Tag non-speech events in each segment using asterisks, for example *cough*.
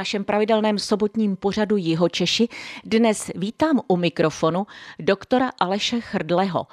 našem pravidelném sobotním pořadu Jihočeši. Dnes vítám u mikrofonu doktora Aleše Chrdleho,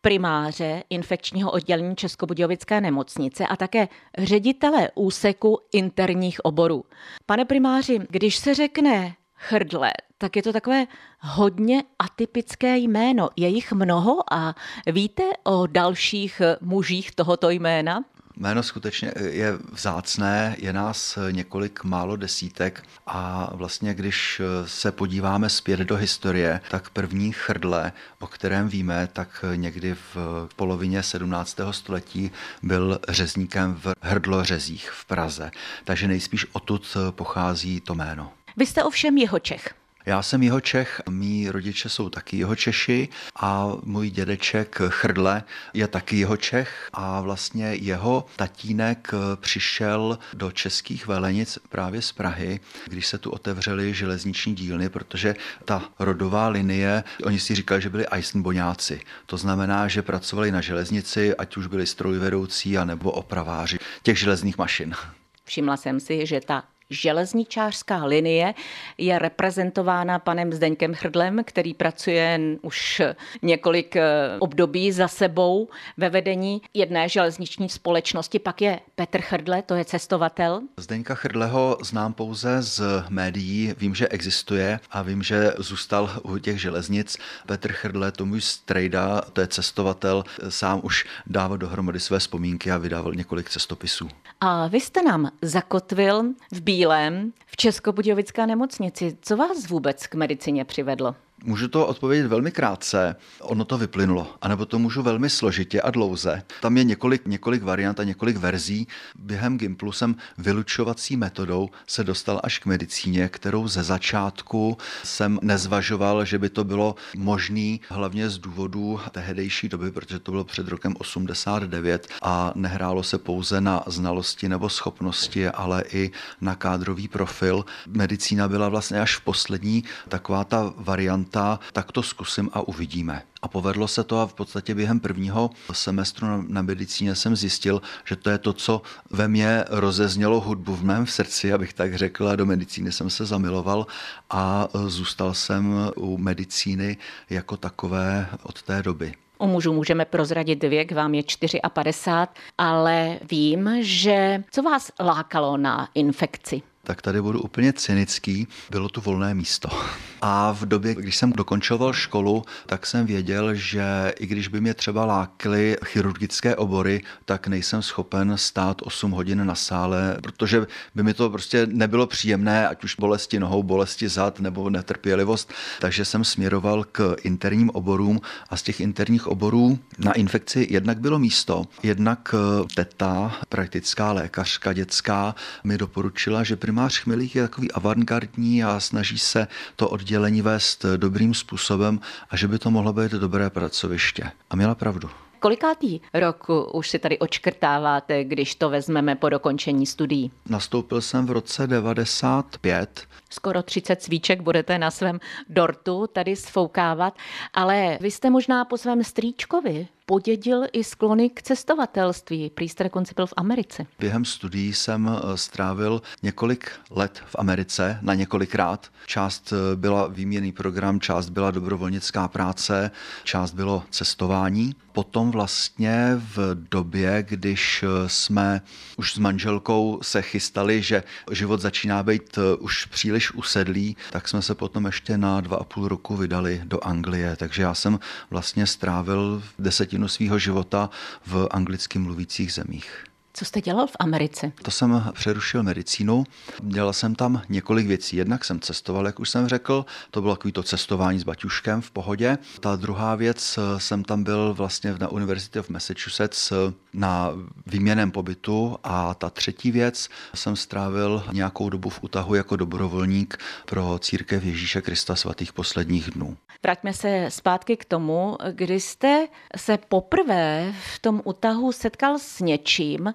primáře infekčního oddělení Českobudějovické nemocnice a také ředitele úseku interních oborů. Pane primáři, když se řekne Chrdle, tak je to takové hodně atypické jméno. Je jich mnoho a víte o dalších mužích tohoto jména? Jméno skutečně je vzácné, je nás několik málo desítek a vlastně když se podíváme zpět do historie, tak první chrdle, o kterém víme, tak někdy v polovině 17. století byl řezníkem v Hrdlořezích v Praze. Takže nejspíš odtud pochází to jméno. Vy jste ovšem jeho Čech. Já jsem jeho Čech, mý rodiče jsou taky jeho Češi a můj dědeček Chrdle je taky jeho Čech a vlastně jeho tatínek přišel do českých velenic právě z Prahy, když se tu otevřely železniční dílny, protože ta rodová linie, oni si říkali, že byli Eisenboňáci. To znamená, že pracovali na železnici, ať už byli strojvedoucí, anebo opraváři těch železných mašin. Všimla jsem si, že ta železničářská linie je reprezentována panem Zdeňkem Hrdlem, který pracuje už několik eh, období za sebou ve vedení jedné železniční společnosti. Pak je Petr Hrdle, to je cestovatel. Zdeňka Hrdleho znám pouze z médií, vím, že existuje a vím, že zůstal u těch železnic. Petr Hrdle, to můj strejda, to je cestovatel, sám už dával dohromady své vzpomínky a vydával několik cestopisů. A vy jste nám zakotvil v Bílém v Českobudějovické nemocnici. Co vás vůbec k medicíně přivedlo? Můžu to odpovědět velmi krátce. Ono to vyplynulo. A nebo to můžu velmi složitě a dlouze. Tam je několik, několik variant a několik verzí. Během Gimplu jsem vylučovací metodou se dostal až k medicíně, kterou ze začátku jsem nezvažoval, že by to bylo možné, hlavně z důvodu tehdejší doby, protože to bylo před rokem 89 a nehrálo se pouze na znalosti nebo schopnosti, ale i na kádrový profil. Medicína byla vlastně až v poslední taková ta varianta varianta, tak to zkusím a uvidíme. A povedlo se to a v podstatě během prvního semestru na, medicíně jsem zjistil, že to je to, co ve mně rozeznělo hudbu v mém srdci, abych tak řekl, a do medicíny jsem se zamiloval a zůstal jsem u medicíny jako takové od té doby. U mužů můžeme prozradit věk, vám je 54, ale vím, že co vás lákalo na infekci? tak tady budu úplně cynický, bylo tu volné místo. A v době, když jsem dokončoval školu, tak jsem věděl, že i když by mě třeba lákly chirurgické obory, tak nejsem schopen stát 8 hodin na sále, protože by mi to prostě nebylo příjemné, ať už bolesti nohou, bolesti zad nebo netrpělivost. Takže jsem směroval k interním oborům a z těch interních oborů na infekci jednak bylo místo, jednak teta, praktická lékařka dětská, mi doporučila, že primář Chmelík je takový avantgardní a snaží se to oddělení vést dobrým způsobem a že by to mohlo být dobré pracoviště. A měla pravdu. Kolikátý rok už si tady očkrtáváte, když to vezmeme po dokončení studií? Nastoupil jsem v roce 95. Skoro 30 svíček budete na svém dortu tady sfoukávat, ale vy jste možná po svém strýčkovi podědil i sklony k cestovatelství. Prý jste dokonce byl v Americe. Během studií jsem eh, strávil několik let v Americe, na několikrát. Část eh, byla výměný program, část byla dobrovolnická práce, část bylo cestování. Potom vlastně v době, když eh, jsme už s manželkou se chystali, že život začíná být už příliš usedlý, tak jsme se potom ještě na dva a půl roku vydali do Anglie. Takže já jsem vlastně strávil desetinu třetinu svého života v anglicky mluvících zemích. Co jste dělal v Americe? To jsem přerušil medicínu. Dělal jsem tam několik věcí. Jednak jsem cestoval, jak už jsem řekl, to bylo takový to cestování s baťuškem v pohodě. Ta druhá věc, jsem tam byl vlastně na University of Massachusetts na výměném pobytu a ta třetí věc, jsem strávil nějakou dobu v útahu jako dobrovolník pro církev Ježíše Krista svatých posledních dnů. Vraťme se zpátky k tomu, kdy jste se poprvé v tom útahu setkal s něčím,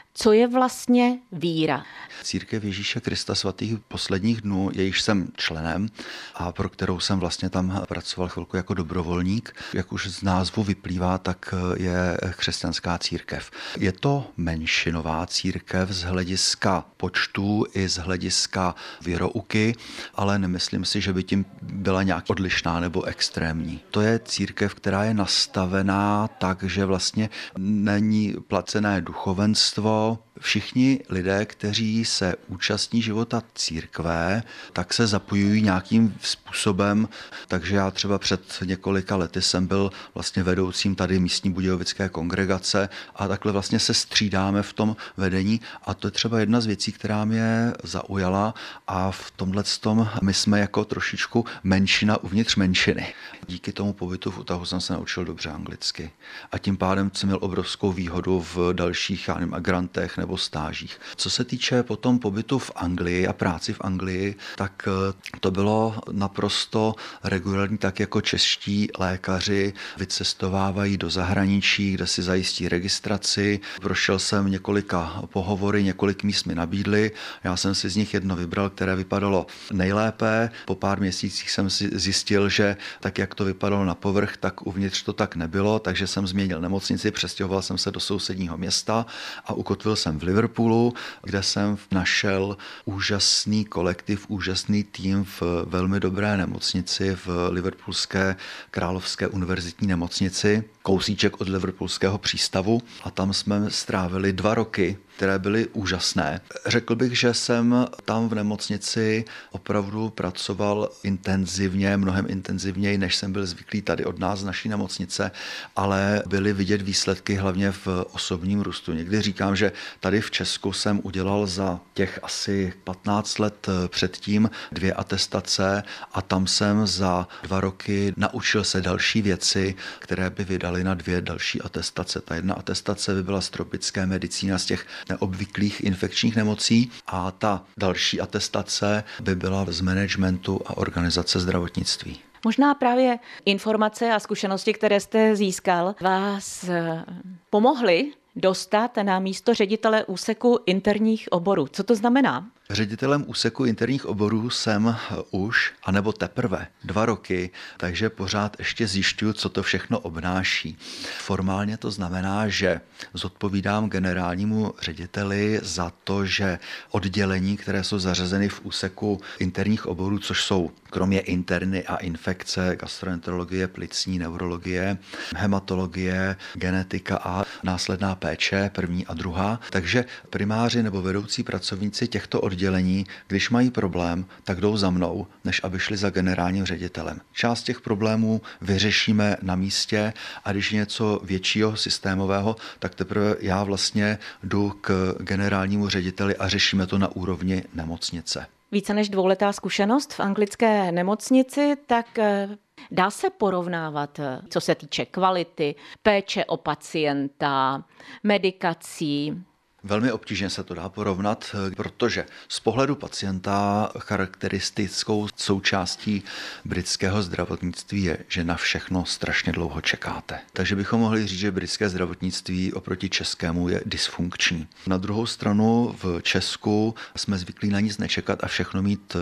Co je vlastně víra? Církev Ježíše Krista svatých posledních dnů, jejíž jsem členem a pro kterou jsem vlastně tam pracoval chvilku jako dobrovolník. Jak už z názvu vyplývá, tak je křesťanská církev. Je to menšinová církev z hlediska počtů i z hlediska věrouky, ale nemyslím si, že by tím byla nějak odlišná nebo extrémní. To je církev, která je nastavená tak, že vlastně není placené duchovenstvo, all všichni lidé, kteří se účastní života církve, tak se zapojují nějakým způsobem. Takže já třeba před několika lety jsem byl vlastně vedoucím tady místní budějovické kongregace a takhle vlastně se střídáme v tom vedení a to je třeba jedna z věcí, která mě zaujala a v tomhle tom my jsme jako trošičku menšina uvnitř menšiny. Díky tomu pobytu v Utahu jsem se naučil dobře anglicky a tím pádem jsem měl obrovskou výhodu v dalších já nevím, grantech nebo stážích. Co se týče potom pobytu v Anglii a práci v Anglii, tak eh, to bylo naprosto regulární, tak jako čeští lékaři vycestovávají do zahraničí, kde si zajistí registraci. Prošel jsem několika pohovory, několik míst mi nabídli. Já jsem si z nich jedno vybral, které vypadalo nejlépe. Po pár měsících jsem si zjistil, že tak, jak to vypadalo na povrch, tak uvnitř to tak nebylo, takže jsem změnil nemocnici, přestěhoval jsem se do sousedního města a ukotvil jsem v Liverpoolu, kde jsem našel úžasný kolektiv, úžasný tým v velmi dobré nemocnici v Liverpoolské královské univerzitní nemocnici, kousíček od Liverpoolského přístavu a tam jsme strávili dva roky které byly úžasné. Řekl bych, že jsem tam v nemocnici opravdu pracoval intenzivně, mnohem intenzivněji, než jsem byl zvyklý tady od nás z naší nemocnice, ale byly vidět výsledky hlavně v osobním růstu. Někdy říkám, že tady v Česku jsem udělal za těch asi 15 let předtím dvě atestace a tam jsem za dva roky naučil se další věci, které by vydali na dvě další atestace. Ta jedna atestace by byla z tropické medicína z těch neobvyklých infekčních nemocí a ta další atestace by byla z managementu a organizace zdravotnictví. Možná právě informace a zkušenosti, které jste získal, vás eh, pomohly dostat na místo ředitele úseku interních oborů. Co to znamená? Ředitelem úseku interních oborů jsem už, anebo teprve, dva roky, takže pořád ještě zjišťuju, co to všechno obnáší. Formálně to znamená, že zodpovídám generálnímu řediteli za to, že oddělení, které jsou zařazeny v úseku interních oborů, což jsou kromě interny a infekce, gastroenterologie, plicní neurologie, hematologie, genetika a následná péče, první a druhá, takže primáři nebo vedoucí pracovníci těchto oddělení oddělení, když mají problém, tak jdou za mnou, než aby šli za generálním ředitelem. Část těch problémů vyřešíme na místě a když něco většího systémového, tak teprve já vlastně jdu k generálnímu řediteli a řešíme to na úrovni nemocnice. Více než dvouletá zkušenost v anglické nemocnici, tak eh, Dá se porovnávat, eh, co se týče kvality, péče o pacienta, medikací, Velmi obtížně se to dá porovnat, protože z pohledu pacienta charakteristickou součástí britského zdravotnictví je, že na všechno strašně dlouho čekáte. Takže bychom mohli říct, že britské zdravotnictví oproti českému je dysfunkční. Na druhou stranu v Česku jsme zvyklí na nic nečekat a všechno mít eh,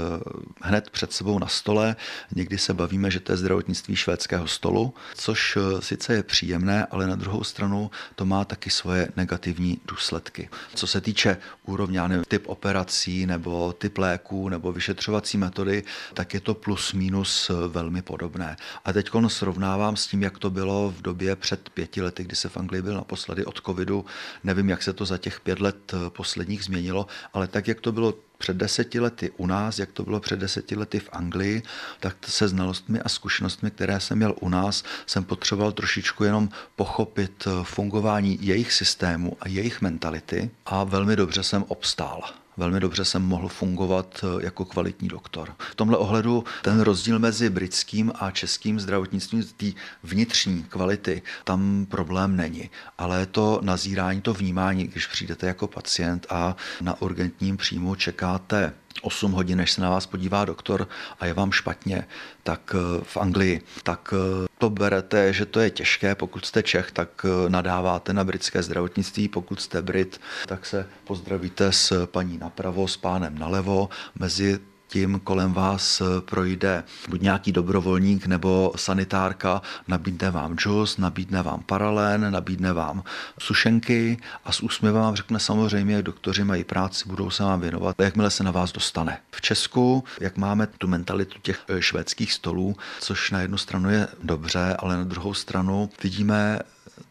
hned před sebou na stole. Někdy se bavíme, že to je zdravotnictví švédského stolu, což eh, sice je příjemné, ale na druhou stranu to má taky svoje negativní důsledky. Co se týče úrovně, nevím, typ operací nebo typ léků nebo vyšetřovací metody, tak je to plus minus velmi podobné. A teď srovnávám s tím, jak to bylo v době před pěti lety, kdy se v Anglii byl naposledy od covidu. Nevím, jak se to za těch pět let posledních změnilo, ale tak, jak to bylo před deseti lety u nás, jak to bylo před deseti lety v Anglii, tak se znalostmi a zkušenostmi, které jsem měl u nás, jsem potřeboval trošičku jenom pochopit eh, fungování jejich systému a jejich mentality a velmi dobře jsem obstál velmi dobře jsem mohl fungovat eh, jako kvalitní doktor. V tomhle ohledu ten rozdíl mezi britským a českým zdravotnictvím, té vnitřní kvality, tam problém není. Ale to nazírání, to vnímání, když přijdete jako pacient a na urgentním příjmu čekáte 8 hodin, než se na vás podívá doktor a je vám špatně, tak eh, v Anglii, tak eh, to berete, že to je těžké. Pokud jste Čech, tak eh, nadáváte na britské zdravotnictví. Pokud jste Brit, tak se pozdravíte s paní napravo, s pánem nalevo. Mezi tím kolem vás projde buď nějaký dobrovolník nebo sanitárka, nabídne vám džus, nabídne vám paralén, nabídne vám sušenky a s úsměvem vám řekne samozřejmě, jak doktoři mají práci, budou se vám věnovat, jakmile se na vás dostane. V Česku, jak máme tu mentalitu těch eh, švédských stolů, což na jednu stranu je dobře, ale na druhou stranu vidíme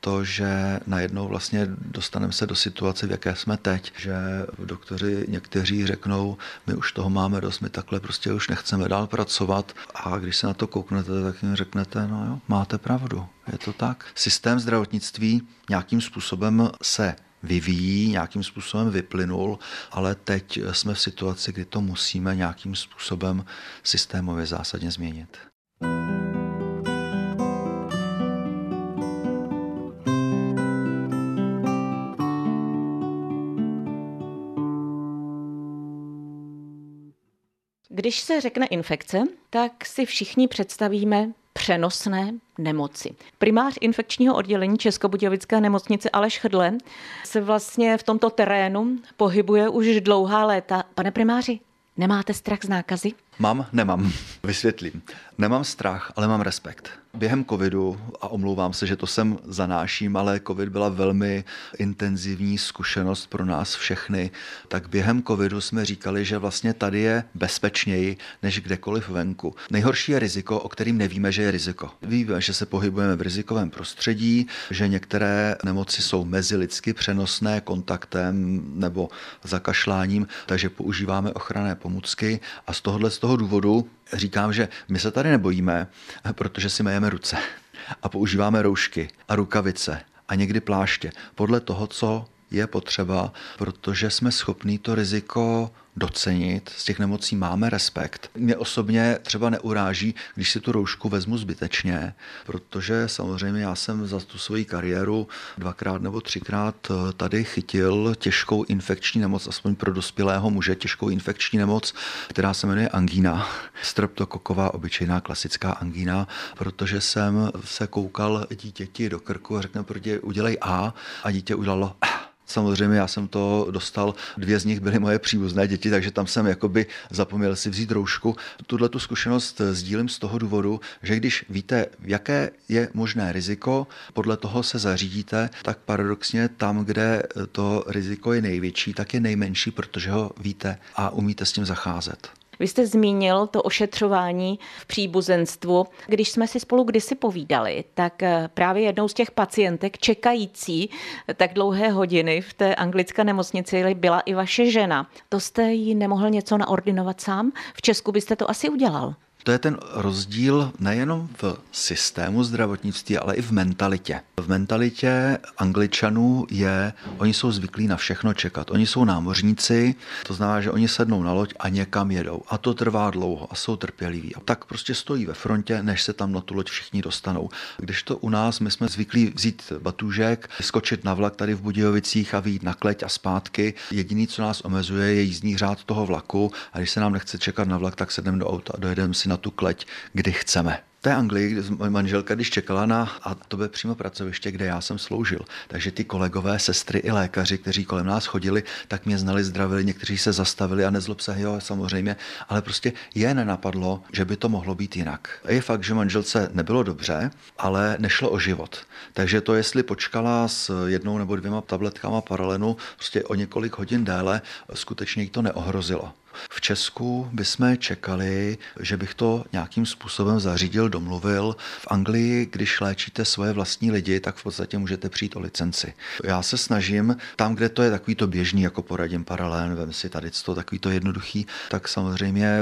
to, že najednou vlastně dostaneme se do situace, v jaké jsme teď, že doktoři někteří řeknou, my už toho máme dost, my takhle prostě už nechceme dál pracovat a když se na to kouknete, tak jim řeknete, no jo, máte pravdu, je to tak. Systém zdravotnictví nějakým způsobem se vyvíjí, nějakým způsobem vyplynul, ale teď jsme v situaci, kdy to musíme nějakým způsobem systémově zásadně změnit. Když se řekne infekce, tak si všichni představíme přenosné nemoci. Primář infekčního oddělení Českobudějovické nemocnice Aleš Chdle se vlastně v tomto terénu pohybuje už dlouhá léta. Pane primáři, nemáte strach z nákazy? Mám, nemám. Vysvětlím. Nemám strach, ale mám respekt. Během covidu, a omlouvám se, že to sem zanáším, ale covid byla velmi intenzivní zkušenost pro nás všechny, tak během covidu jsme říkali, že vlastně tady je bezpečněji než kdekoliv venku. Nejhorší je riziko, o kterým nevíme, že je riziko. Víme, že se pohybujeme v rizikovém prostředí, že některé nemoci jsou mezilidsky přenosné kontaktem nebo zakašláním, takže používáme ochranné pomůcky a z tohohle z toho důvodu říkám, že my se tady nebojíme, protože si majeme ruce a používáme roušky a rukavice a někdy pláště podle toho, co je potřeba, protože jsme schopní to riziko docenit, z těch nemocí máme respekt. Mě osobně třeba neuráží, když si tu roušku vezmu zbytečně, protože samozřejmě já jsem za tu svoji kariéru dvakrát nebo třikrát eh, tady chytil těžkou infekční nemoc, aspoň pro dospělého muže těžkou infekční nemoc, která se jmenuje angína, *laughs* streptokoková obyčejná klasická angína, protože jsem se koukal dítěti do krku a řekl, udělej A. A dítě udělalo Samozřejmě já jsem to dostal, dvě z nich byly moje příbuzné děti, takže tam jsem jakoby zapomněl si vzít roušku. Tuhle tu zkušenost sdílím z toho důvodu, že když víte, jaké je možné riziko, podle toho se zařídíte, tak paradoxně tam, kde to riziko je největší, tak je nejmenší, protože ho víte a umíte s tím zacházet. Vy jste zmínil to ošetřování v příbuzenstvu. Když jsme si spolu kdysi povídali, tak eh, právě jednou z těch pacientek čekající tak dlouhé hodiny v té anglické nemocnici byla i vaše žena. To jste jí nemohl něco naordinovat sám? V Česku byste to asi udělal. To je ten rozdíl nejenom v systému zdravotnictví, ale i v mentalitě. V mentalitě angličanů je, oni jsou zvyklí na všechno čekat. Oni jsou námořníci, to znamená, že oni sednou na loď a někam jedou. A to trvá dlouho a jsou trpěliví. A tak prostě stojí ve frontě, než se tam na tu loď všichni dostanou. Když to u nás, my jsme zvyklí vzít batůžek, skočit na vlak tady v Budějovicích a vyjít na kleť a zpátky. Jediný, co nás omezuje, je jízdní řád toho vlaku. A když se nám nechce čekat na vlak, tak sedneme do auta a dojedeme si na tu kleť, kdy chceme té Anglii, kde moje manželka, když čekala na, a to bylo přímo pracoviště, kde já jsem sloužil. Takže ty kolegové, sestry i lékaři, kteří kolem nás chodili, tak mě znali, zdravili, někteří se zastavili a nezlob se, jo, samozřejmě, ale prostě je nenapadlo, že by to mohlo být jinak. Je fakt, že manželce nebylo dobře, ale nešlo o život. Takže to, jestli počkala s jednou nebo dvěma tabletkama paralenu prostě o několik hodin déle, skutečně jí to neohrozilo. V Česku bychom čekali, že bych to nějakým způsobem zařídil, domluvil. V Anglii, když léčíte svoje vlastní lidi, tak v podstatě můžete přijít o licenci. Já se snažím, tam, kde to je takový to běžný, jako poradím paralén, vem si tady to takový to jednoduchý, tak samozřejmě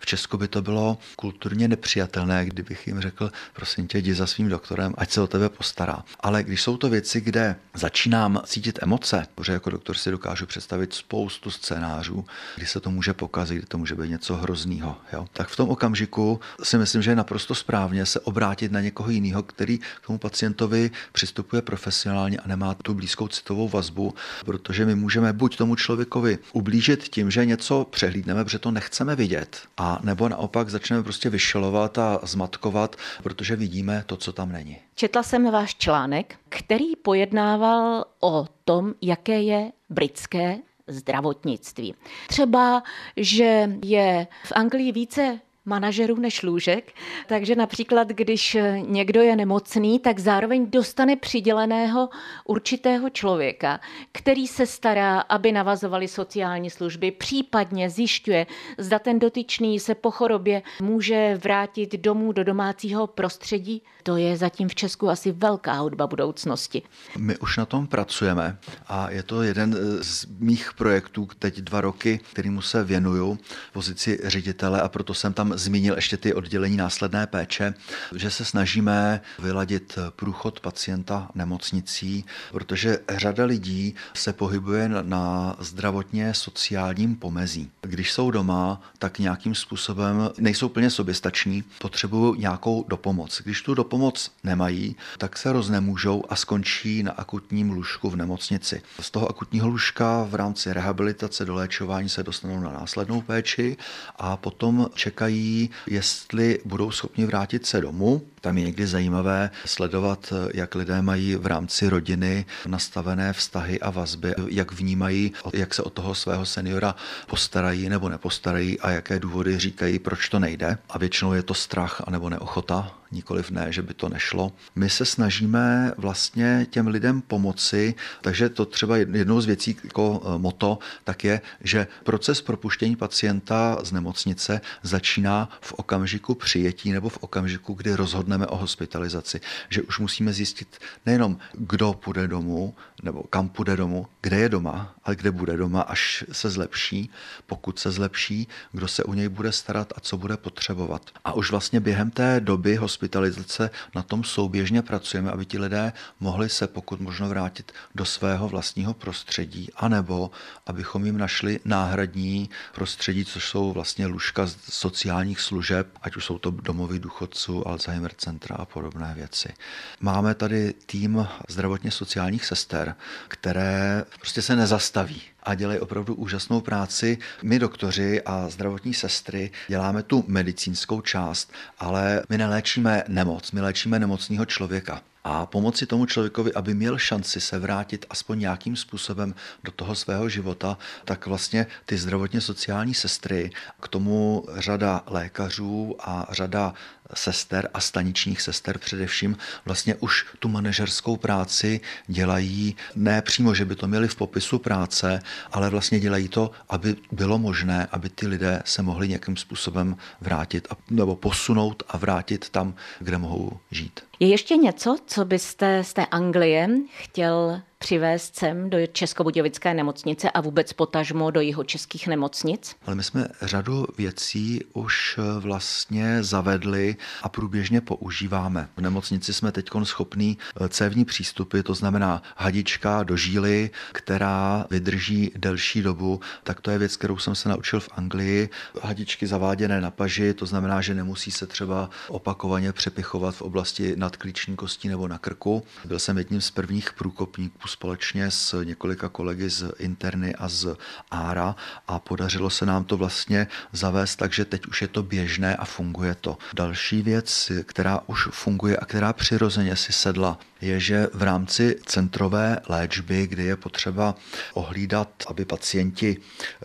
v Česku by to bylo kulturně nepřijatelné, kdybych jim řekl, prosím tě, jdi za svým doktorem, ať se o tebe postará. Ale když jsou to věci, kde začínám cítit emoce, protože jako doktor si dokážu představit spoustu scénářů, kdy se to to může pokazit, to může být něco hroznýho. Jo? Tak v tom okamžiku si myslím, že je naprosto správně se obrátit na někoho jiného, který k tomu pacientovi přistupuje profesionálně a nemá tu blízkou citovou vazbu, protože my můžeme buď tomu člověkovi ublížit tím, že něco přehlídneme, protože to nechceme vidět, a nebo naopak začneme prostě vyšelovat a zmatkovat, protože vidíme to, co tam není. Četla jsem váš článek, který pojednával o tom, jaké je britské zdravotnictví. Třeba, že je v Anglii více manažerů než lůžek, takže například, když někdo je nemocný, tak zároveň dostane přiděleného určitého člověka, který se stará, aby navazovali sociální služby, případně zjišťuje, zda ten dotyčný se po chorobě může vrátit domů do domácího prostředí. To je zatím v Česku asi velká hudba budoucnosti. My už na tom pracujeme a je to jeden z mých projektů teď dva roky, kterýmu se věnuju, pozici ředitele a proto jsem tam zmínil ještě ty oddělení následné péče, že se snažíme vyladit průchod pacienta nemocnicí, protože řada lidí se pohybuje na zdravotně sociálním pomezí. Když jsou doma, tak nějakým způsobem nejsou plně soběstační, potřebují nějakou dopomoc. Když tu dopomoc nemají, tak se roznemůžou a skončí na akutním lůžku v nemocnici. Z toho akutního lůžka v rámci rehabilitace, doléčování se dostanou na následnou péči a potom čekají jestli budou schopni vrátit se domů. Tam je někdy zajímavé sledovat, jak lidé mají v rámci rodiny nastavené vztahy a vazby, jak vnímají, jak se o toho svého seniora postarají nebo nepostarají a jaké důvody říkají, proč to nejde. A většinou je to strach anebo neochota nikoliv ne, že by to nešlo. My se snažíme vlastně těm lidem pomoci, takže to třeba jednou z věcí jako e, moto tak je, že proces propuštění pacienta z nemocnice začíná v okamžiku přijetí nebo v okamžiku, kdy rozhodneme o hospitalizaci. Že už musíme zjistit nejenom, kdo půjde domů, nebo kam půjde domů, kde je doma, ale kde bude doma, až se zlepší, pokud se zlepší, kdo se u něj bude starat a co bude potřebovat. A už vlastně během té doby hospitalizace na tom souběžně pracujeme, aby ti lidé mohli se pokud možno vrátit do svého vlastního prostředí, anebo abychom jim našli náhradní prostředí, což jsou vlastně lůžka sociálních služeb, ať už jsou to domovy důchodců, Alzheimer centra a podobné věci. Máme tady tým zdravotně sociálních sester, které prostě se nezastaví a dělají opravdu úžasnou práci. My doktoři a zdravotní sestry děláme tu medicínskou část, ale my neléčíme nemoc, my léčíme nemocného člověka a pomoci tomu člověkovi, aby měl šanci se vrátit aspoň nějakým způsobem do toho svého života, tak vlastně ty zdravotně sociální sestry, k tomu řada lékařů a řada sester a staničních sester především vlastně už tu manažerskou práci dělají ne přímo, že by to měli v popisu práce, ale vlastně dělají to, aby bylo možné, aby ty lidé se mohli nějakým způsobem vrátit a, nebo posunout a vrátit tam, kde mohou žít. Je ještě něco, co byste z té Anglie chtěl přivést sem do Českobudějovické nemocnice a vůbec potažmo do jeho českých nemocnic? Ale my jsme řadu věcí už vlastně zavedli a průběžně používáme. V nemocnici jsme teď schopní eh, cévní přístupy, to znamená hadička do žíly, která vydrží delší dobu, tak to je věc, kterou jsem se naučil v Anglii. Hadičky zaváděné na paži, to znamená, že nemusí se třeba opakovaně přepichovat v oblasti nadklíční kostí nebo na krku. Byl jsem jedním z prvních průkopníků společně s několika kolegy z Interny a z Ára a podařilo se nám to vlastně zavést, takže teď už je to běžné a funguje to. Další věc, která už funguje a která přirozeně si sedla je, že v rámci centrové léčby, kdy je potřeba ohlídat, aby pacienti,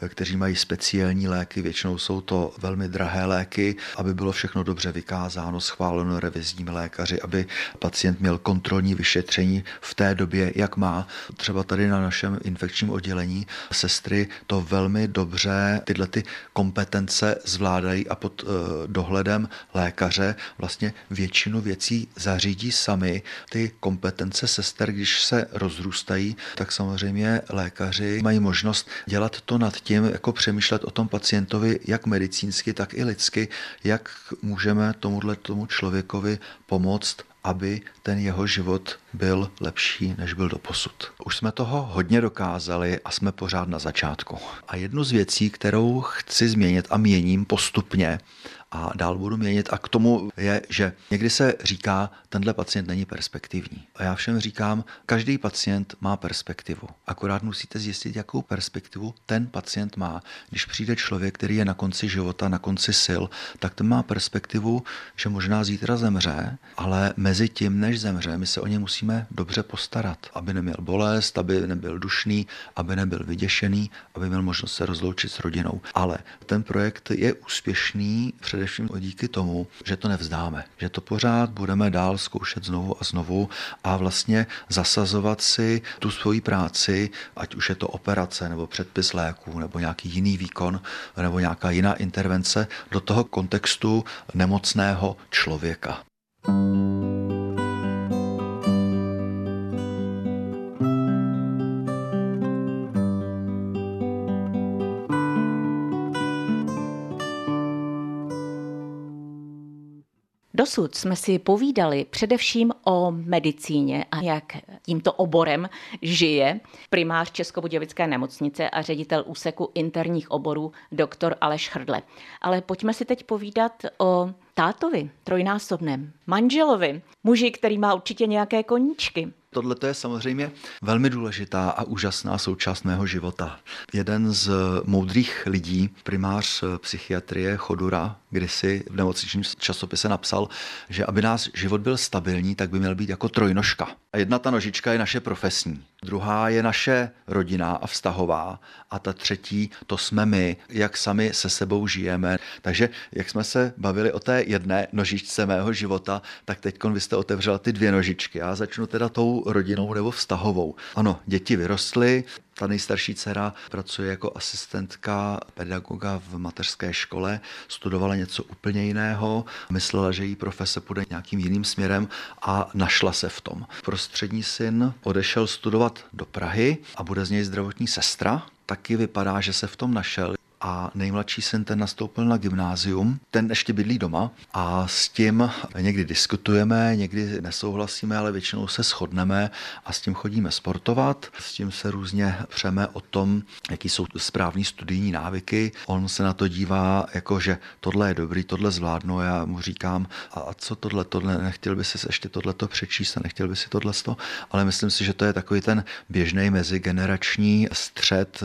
kteří mají speciální léky, většinou jsou to velmi drahé léky, aby bylo všechno dobře vykázáno, schváleno revizními lékaři, aby pacient měl kontrolní vyšetření v té době, jak má. Třeba tady na našem infekčním oddělení sestry to velmi dobře tyhle ty kompetence zvládají a pod eh, dohledem lékaře vlastně většinu věcí zařídí sami. Ty kompetence sester, když se rozrůstají, tak samozřejmě lékaři mají možnost dělat to nad tím, jako přemýšlet o tom pacientovi jak medicínsky, tak i lidsky, jak můžeme tomuhle tomu člověkovi pomoct aby ten jeho život byl lepší, než byl doposud. Už jsme toho hodně dokázali a jsme pořád na začátku. A jednu z věcí, kterou chci změnit a měním postupně, a dál budu měnit. A k tomu je, že někdy se říká, tenhle pacient není perspektivní. A já všem říkám, každý pacient má perspektivu. Akorát musíte zjistit, jakou perspektivu ten pacient má. Když přijde člověk, který je na konci života, na konci sil, tak ten má perspektivu, že možná zítra zemře, ale mezi tím, než zemře, my se o ně musíme dobře postarat, aby neměl bolest, aby nebyl dušný, aby nebyl vyděšený, aby měl možnost se rozloučit s rodinou. Ale ten projekt je úspěšný především především díky tomu, že to nevzdáme, že to pořád budeme dál zkoušet znovu a znovu a vlastně zasazovat si tu svoji práci, ať už je to operace nebo předpis léků nebo nějaký jiný výkon nebo nějaká jiná intervence do toho kontextu nemocného člověka. Dosud jsme si povídali především o medicíně a jak tímto oborem žije primář Českobudějovické nemocnice a ředitel úseku interních oborů doktor Aleš Hrdle. Ale pojďme si teď povídat o tátovi, trojnásobném, manželovi, muži, který má určitě nějaké koníčky. Tohle je samozřejmě velmi důležitá a úžasná součást mého života. Jeden z moudrých lidí, primář psychiatrie Chodura, kdysi v nemocničním časopise napsal, že aby náš život byl stabilní, tak by měl být jako trojnožka. A jedna ta nožička je naše profesní, druhá je naše rodina a vztahová a ta třetí to jsme my, jak sami se sebou žijeme. Takže jak jsme se bavili o té jedné nožičce mého života, tak teď vy jste otevřela ty dvě nožičky. Já začnu teda tou rodinou nebo vztahovou. Ano, děti vyrostly, ta nejstarší dcera pracuje jako asistentka pedagoga v mateřské škole, studovala něco úplně jiného, myslela, že její profese půjde nějakým jiným směrem a našla se v tom. Prostřední syn odešel studovat do Prahy a bude z něj zdravotní sestra, taky vypadá, že se v tom našel a nejmladší syn ten nastoupil na gymnázium, ten ještě bydlí doma a s tím někdy diskutujeme, někdy nesouhlasíme, ale většinou se shodneme a s tím chodíme sportovat, s tím se různě přeme o tom, jaký jsou správní studijní návyky. On se na to dívá jako, že tohle je dobrý, tohle zvládnu, já mu říkám, a co tohle, tohle, nechtěl by si ještě tohleto přečíst a nechtěl by si tohle ale myslím si, že to je takový ten běžný mezigenerační střed,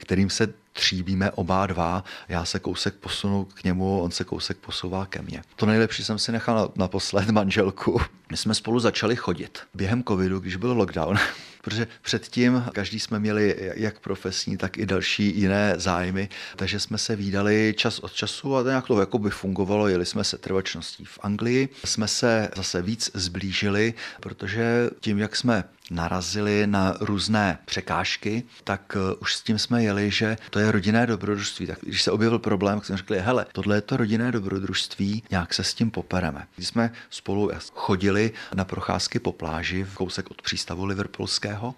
kterým se tříbíme oba dva, já se kousek posunu k němu, on se kousek posouvá ke mně. To nejlepší jsem si nechal naposled *laughs* manželku. My jsme spolu začali chodit. Během covidu, když byl lockdown, *laughs* protože předtím každý jsme měli jak profesní, tak i další jiné zájmy, takže jsme se výdali čas od času a to nějak to jako by fungovalo, jeli jsme se trvačností v Anglii, jsme se zase víc zblížili, protože tím, jak jsme narazili na různé překážky, tak eh, už s tím jsme jeli, že to je rodinné dobrodružství. Tak když se objevil problém, tak jsme řekli, hele, tohle je to rodinné dobrodružství, nějak se s tím popereme. Když jsme spolu chodili na procházky po pláži v kousek od přístavu Liverpoolského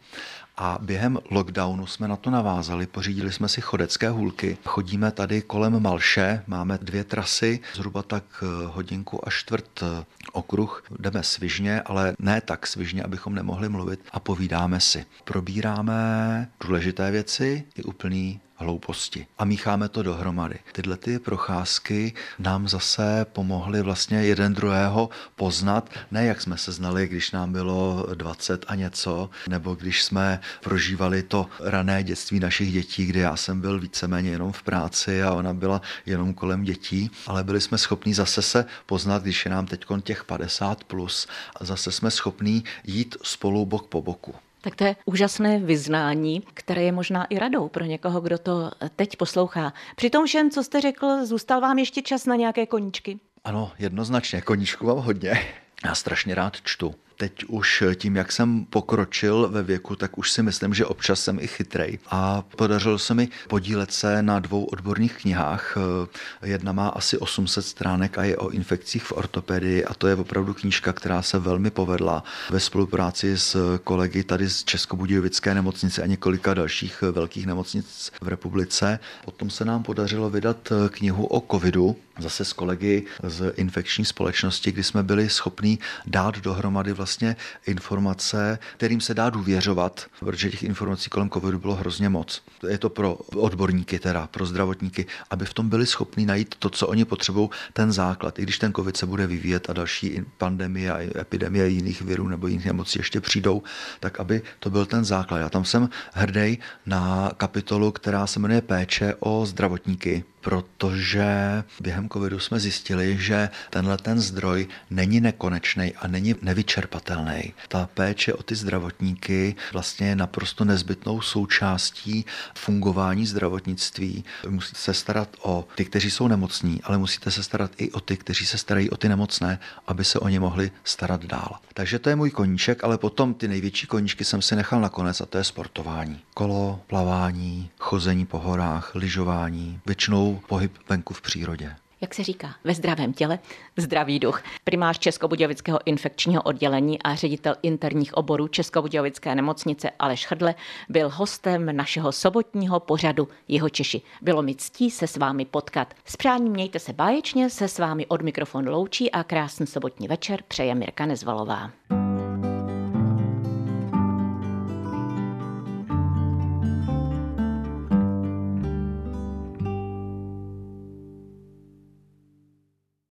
a během lockdownu jsme na to navázali, pořídili jsme si chodecké hůlky. Chodíme tady kolem Malše, máme dvě trasy, zhruba tak eh, hodinku a čtvrt eh, okruh. Jdeme svižně, ale ne tak svižně, abychom nemohli mluvit a povídáme si. Probíráme důležité věci i úplný hlouposti a mícháme to dohromady. Tyhle ty procházky nám zase pomohly vlastně jeden druhého poznat, ne jak jsme se znali, když nám bylo 20 a něco, nebo když jsme prožívali to rané dětství našich dětí, kdy já jsem byl víceméně jenom v práci a ona byla jenom kolem dětí, ale byli jsme schopni zase se poznat, když je nám teď těch 50 plus a zase jsme schopní jít spolu bok po boku. Tak to je úžasné vyznání, které je možná i radou pro někoho, kdo to teď poslouchá. Při tom všem, co jste řekl, zůstal vám ještě čas na nějaké koníčky? Ano, jednoznačně. Koníčku mám hodně. Já strašně rád čtu. Teď už tím, jak jsem pokročil ve věku, tak už si myslím, že občas jsem i chytrej. A podařilo se mi podílet se na dvou odborných knihách. Jedna má asi 800 stránek a je o infekcích v ortopedii a to je opravdu knížka, která se velmi povedla ve spolupráci s kolegy tady z Českobudějovické nemocnice a několika dalších velkých nemocnic v republice. Potom se nám podařilo vydat knihu o covidu, zase s kolegy z infekční společnosti, kdy jsme byli schopni dát dohromady vlastně informace, kterým se dá důvěřovat, protože těch informací kolem covidu bylo hrozně moc. Je to pro odborníky, teda pro zdravotníky, aby v tom byli schopni najít to, co oni potřebují, ten základ. I když ten covid se bude vyvíjet a další pandemie a epidemie jiných virů nebo jiných nemocí ještě přijdou, tak aby to byl ten základ. Já tam jsem hrdý na kapitolu, která se jmenuje Péče o zdravotníky, protože během covidu jsme zjistili, že tenhle ten zdroj není nekonečný a není nevyčerpatelný. Ta péče o ty zdravotníky vlastně je naprosto nezbytnou součástí fungování zdravotnictví. Musíte se starat o ty, kteří jsou nemocní, ale musíte se starat i o ty, kteří se starají o ty nemocné, aby se o ně mohli starat dál. Takže to je můj koníček, ale potom ty největší koníčky jsem si nechal nakonec a to je sportování. Kolo, plavání, chození po horách, lyžování, většinou pohyb venku v přírodě jak se říká, ve zdravém těle, zdravý duch. Primář Českobudějovického infekčního oddělení a ředitel interních oborů Českobudějovické nemocnice Aleš Hrdle byl hostem našeho sobotního pořadu Jeho Češi. Bylo mi ctí se s vámi potkat. S přáním mějte se báječně, se s vámi od mikrofonu loučí a krásný sobotní večer přeje Mirka Nezvalová.